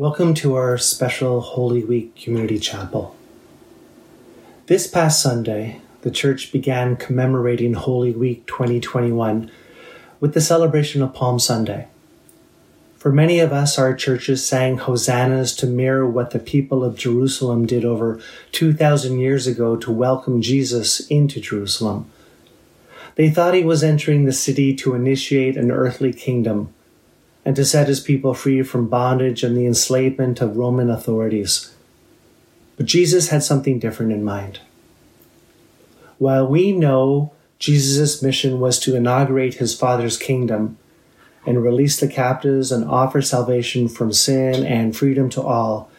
Welcome to our special Holy Week Community Chapel. This past Sunday, the church began commemorating Holy Week 2021 with the celebration of Palm Sunday. For many of us, our churches sang hosannas to mirror what the people of Jerusalem did over 2,000 years ago to welcome Jesus into Jerusalem. They thought he was entering the city to initiate an earthly kingdom and to set his people free from bondage and the enslavement of Roman authorities. But Jesus had something different in mind. While we know Jesus' mission was to inaugurate his Father's kingdom and release the captives and offer salvation from sin and freedom to all,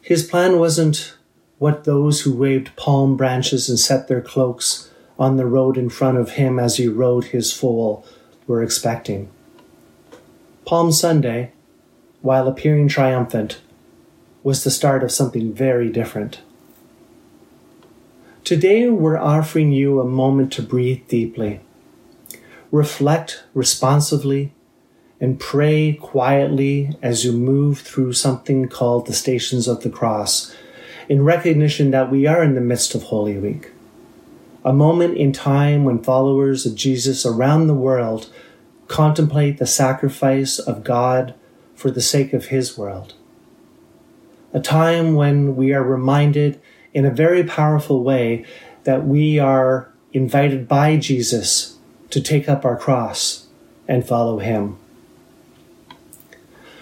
his plan wasn't what those who waved palm branches and set their cloaks on the road in front of him as he rode his foal were expecting. Palm Sunday, while appearing triumphant, was the start of something very different. Today, we're offering you a moment to breathe deeply, reflect responsively, and pray quietly as you move through something called the Stations of the Cross, in recognition that we are in the midst of Holy Week, a moment in time when followers of Jesus around the world contemplate the sacrifice of God for the sake of His world. A time when we are reminded in a very powerful way that we are invited by Jesus to take up our cross and follow Him.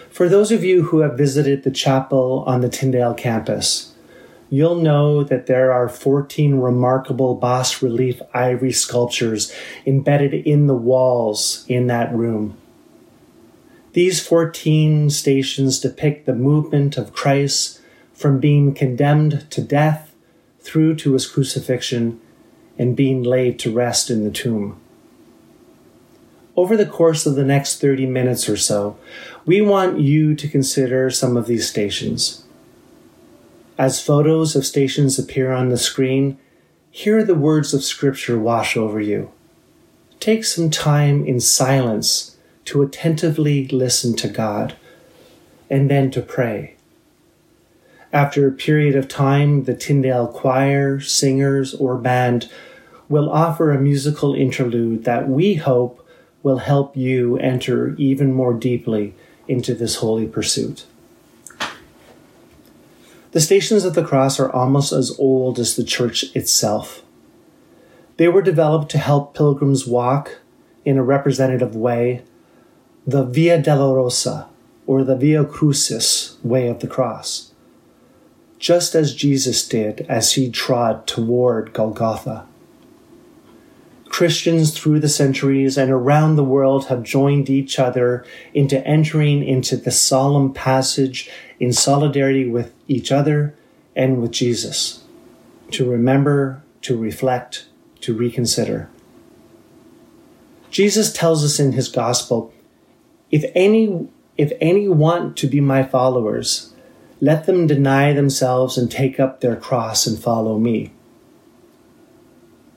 For those of you who have visited the chapel on the Tyndale campus, you'll know that there are 14 remarkable bas relief ivory sculptures embedded in the walls in that room. These 14 stations depict the movement of Christ from being condemned to death through to his crucifixion and being laid to rest in the tomb. Over the course of the next 30 minutes or so, we want you to consider some of these stations. As photos of stations appear on the screen, hear the words of Scripture wash over you. Take some time in silence to attentively listen to God and then to pray. After a period of time, the Tyndale choir, singers, or band will offer a musical interlude that we hope will help you enter even more deeply into this holy pursuit. The Stations of the Cross are almost as old as the church itself. They were developed to help pilgrims walk in a representative way the Via Dolorosa, or the Via Crucis way of the cross, just as Jesus did as he trod toward Golgotha. Christians through the centuries and around the world have joined each other into entering into the solemn passage in solidarity with each other and with Jesus, to remember, to reflect, to reconsider. Jesus tells us in his gospel, if any, if any want to be my followers, let them deny themselves and take up their cross and follow me.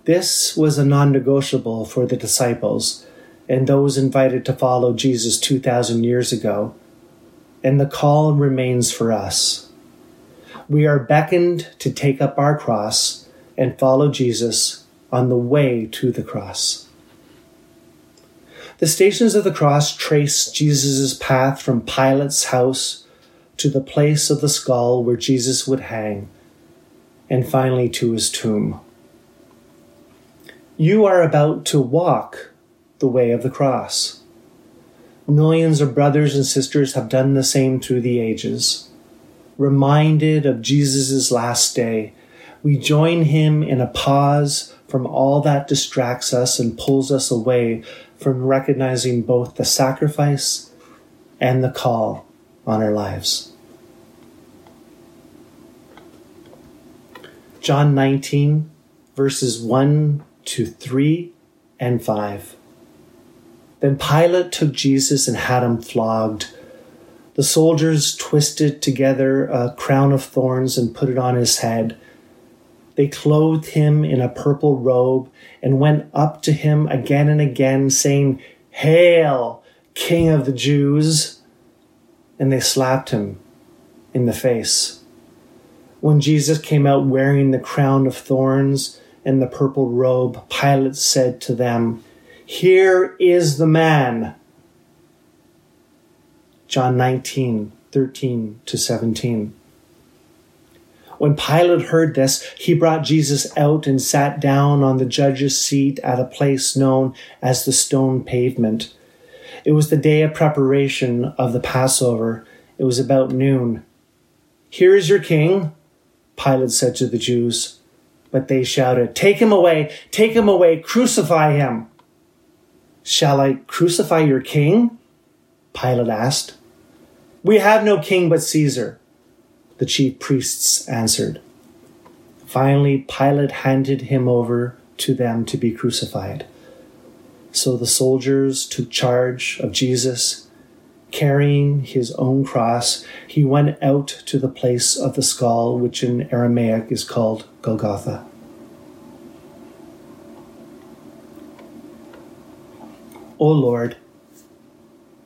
This was a non negotiable for the disciples and those invited to follow Jesus 2,000 years ago, and the call remains for us. We are beckoned to take up our cross and follow Jesus on the way to the cross. The stations of the cross trace Jesus' path from Pilate's house to the place of the skull where Jesus would hang, and finally to his tomb. You are about to walk the way of the cross. Millions of brothers and sisters have done the same through the ages. Reminded of Jesus' last day, we join him in a pause from all that distracts us and pulls us away from recognizing both the sacrifice and the call on our lives. John 19, verses 1 to 3 and 5. Then Pilate took Jesus and had him flogged. The soldiers twisted together a crown of thorns and put it on his head. They clothed him in a purple robe and went up to him again and again, saying, Hail, King of the Jews! And they slapped him in the face. When Jesus came out wearing the crown of thorns and the purple robe, Pilate said to them, Here is the man. John 19, 13 to 17. When Pilate heard this, he brought Jesus out and sat down on the judge's seat at a place known as the stone pavement. It was the day of preparation of the Passover. It was about noon. Here is your king, Pilate said to the Jews. But they shouted, Take him away! Take him away! Crucify him! Shall I crucify your king? Pilate asked. We have no king but Caesar the chief priests answered. Finally, Pilate handed him over to them to be crucified. So the soldiers took charge of Jesus. Carrying his own cross, he went out to the place of the skull, which in Aramaic is called Golgotha. O Lord,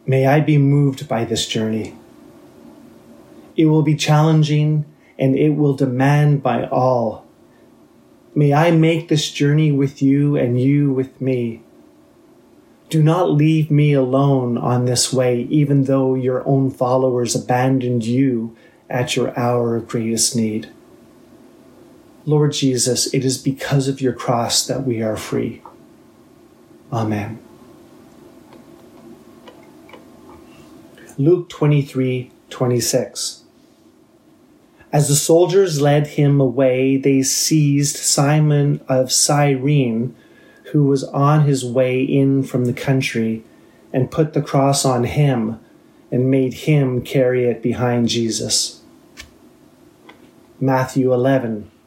may I be moved by this journey it will be challenging and it will demand by all. May I make this journey with you and you with me. Do not leave me alone on this way, even though your own followers abandoned you at your hour of greatest need. Lord Jesus, it is because of your cross that we are free. Amen. Luke 23 26. As the soldiers led him away, they seized Simon of Cyrene, who was on his way in from the country, and put the cross on him and made him carry it behind Jesus. Matthew 11,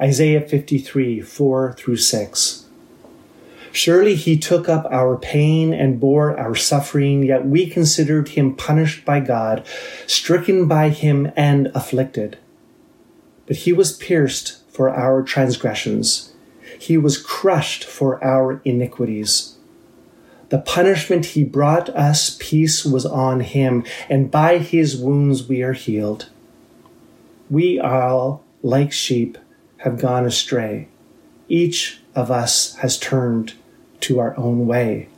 Isaiah 53 4 through 6. Surely he took up our pain and bore our suffering, yet we considered him punished by God, stricken by him and afflicted. But he was pierced for our transgressions, he was crushed for our iniquities. The punishment he brought us peace was on him, and by his wounds we are healed. We all, like sheep, have gone astray. Each of us has turned to our own way.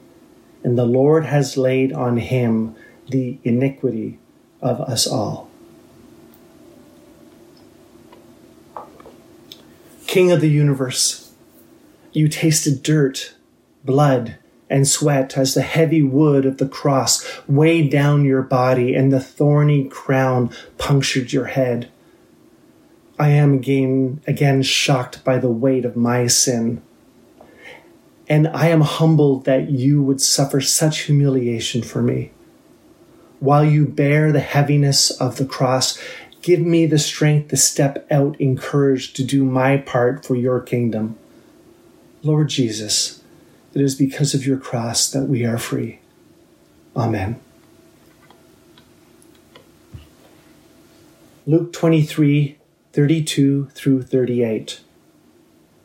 And the Lord has laid on him the iniquity of us all. King of the universe, you tasted dirt, blood, and sweat as the heavy wood of the cross weighed down your body and the thorny crown punctured your head. I am again, again shocked by the weight of my sin. And I am humbled that you would suffer such humiliation for me. While you bear the heaviness of the cross, give me the strength to step out in courage to do my part for your kingdom. Lord Jesus, it is because of your cross that we are free. Amen. Luke 23 32 through 38.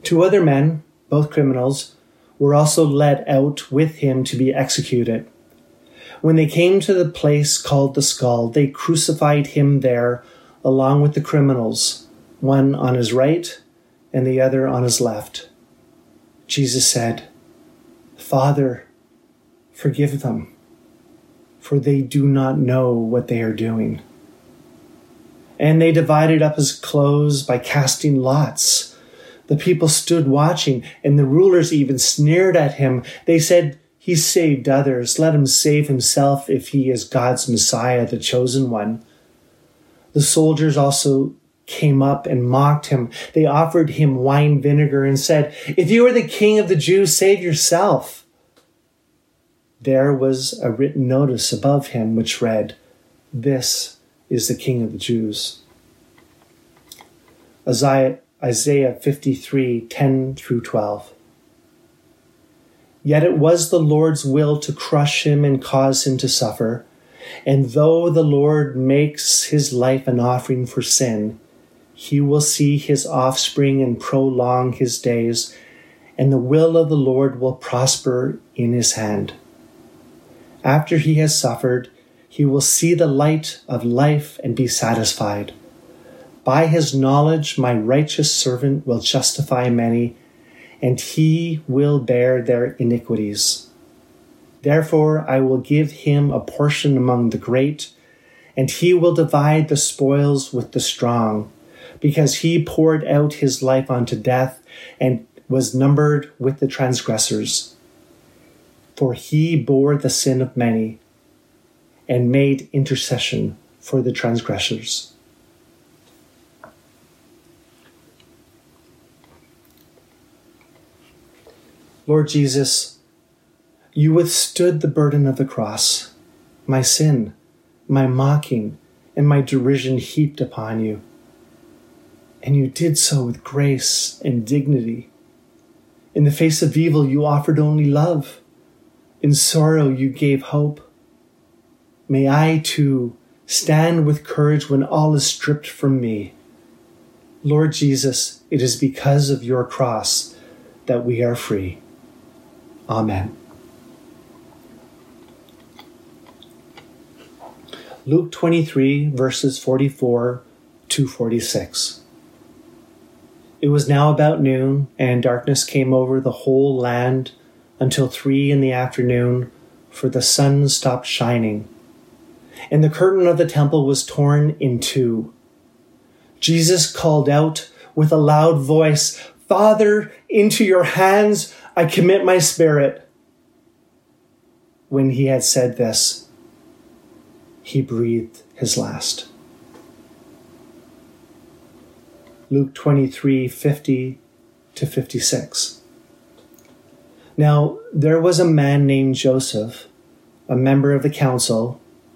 Two other men, both criminals, were also led out with him to be executed. When they came to the place called the skull, they crucified him there along with the criminals, one on his right and the other on his left. Jesus said, Father, forgive them, for they do not know what they are doing. And they divided up his clothes by casting lots the people stood watching, and the rulers even sneered at him. They said, He saved others. Let him save himself if he is God's Messiah, the chosen one. The soldiers also came up and mocked him. They offered him wine vinegar and said, If you are the king of the Jews, save yourself. There was a written notice above him which read, This is the king of the Jews. Isaiah, Isaiah 53 10 through 12. Yet it was the Lord's will to crush him and cause him to suffer. And though the Lord makes his life an offering for sin, he will see his offspring and prolong his days, and the will of the Lord will prosper in his hand. After he has suffered, he will see the light of life and be satisfied. By his knowledge, my righteous servant will justify many, and he will bear their iniquities. Therefore, I will give him a portion among the great, and he will divide the spoils with the strong, because he poured out his life unto death and was numbered with the transgressors. For he bore the sin of many and made intercession for the transgressors. Lord Jesus, you withstood the burden of the cross, my sin, my mocking, and my derision heaped upon you. And you did so with grace and dignity. In the face of evil, you offered only love. In sorrow, you gave hope. May I too stand with courage when all is stripped from me. Lord Jesus, it is because of your cross that we are free. Amen. Luke 23, verses 44 to 46. It was now about noon, and darkness came over the whole land until three in the afternoon, for the sun stopped shining. And the curtain of the temple was torn in two. Jesus called out with a loud voice, Father, into your hands I commit my spirit. When he had said this, he breathed his last. Luke 23 50 to 56. Now, there was a man named Joseph, a member of the council,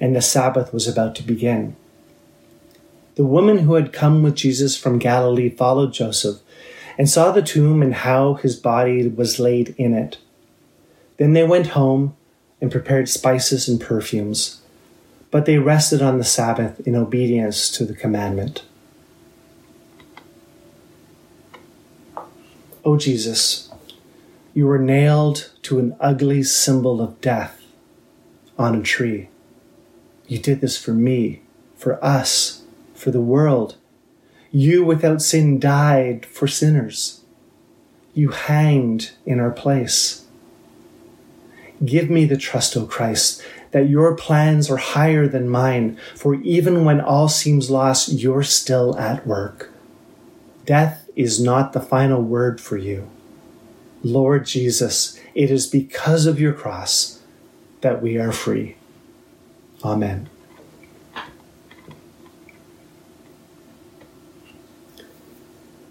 and the Sabbath was about to begin. The woman who had come with Jesus from Galilee followed Joseph and saw the tomb and how his body was laid in it. Then they went home and prepared spices and perfumes, but they rested on the Sabbath in obedience to the commandment. O Jesus, you were nailed to an ugly symbol of death on a tree. You did this for me, for us, for the world you without sin died for sinners. You hanged in our place. Give me the trust, O Christ, that your plans are higher than mine, for even when all seems lost, you're still at work. Death is not the final word for you. Lord Jesus, it is because of your cross that we are free. Amen.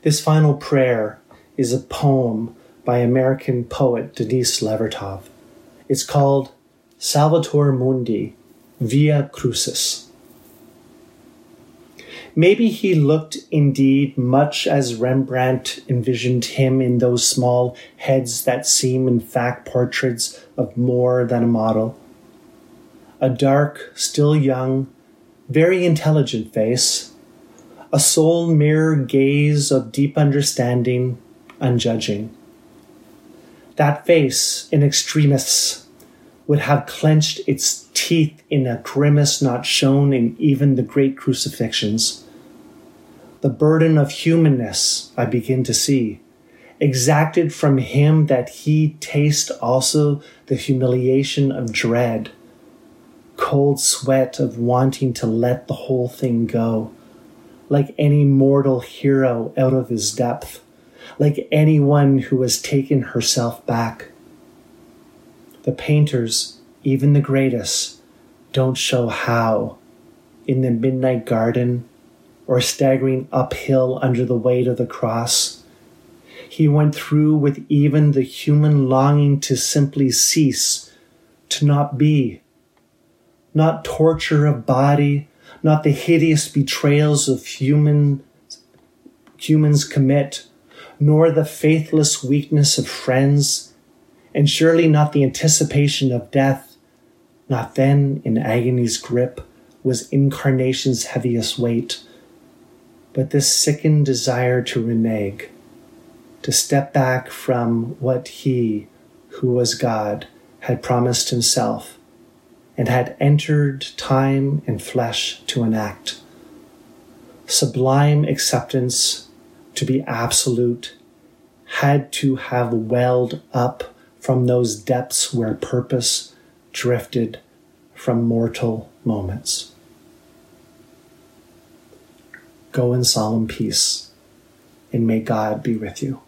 This final prayer is a poem by American poet Denise Levertov. It's called Salvator Mundi Via Crucis. Maybe he looked indeed much as Rembrandt envisioned him in those small heads that seem, in fact, portraits of more than a model. A dark, still young, very intelligent face, a soul mirror gaze of deep understanding, unjudging. That face, in extremis, would have clenched its teeth in a grimace not shown in even the great crucifixions. The burden of humanness I begin to see, exacted from him that he taste also the humiliation of dread, cold sweat of wanting to let the whole thing go. Like any mortal hero out of his depth, like anyone who has taken herself back. The painters, even the greatest, don't show how, in the midnight garden or staggering uphill under the weight of the cross, he went through with even the human longing to simply cease, to not be, not torture of body, not the hideous betrayals of human, humans commit, nor the faithless weakness of friends, and surely not the anticipation of death, not then in agony's grip was incarnation's heaviest weight, but this sickened desire to renege, to step back from what he, who was God, had promised himself and had entered time and flesh to enact. Sublime acceptance to be absolute had to have welled up from those depths where purpose drifted from mortal moments. Go in solemn peace, and may God be with you.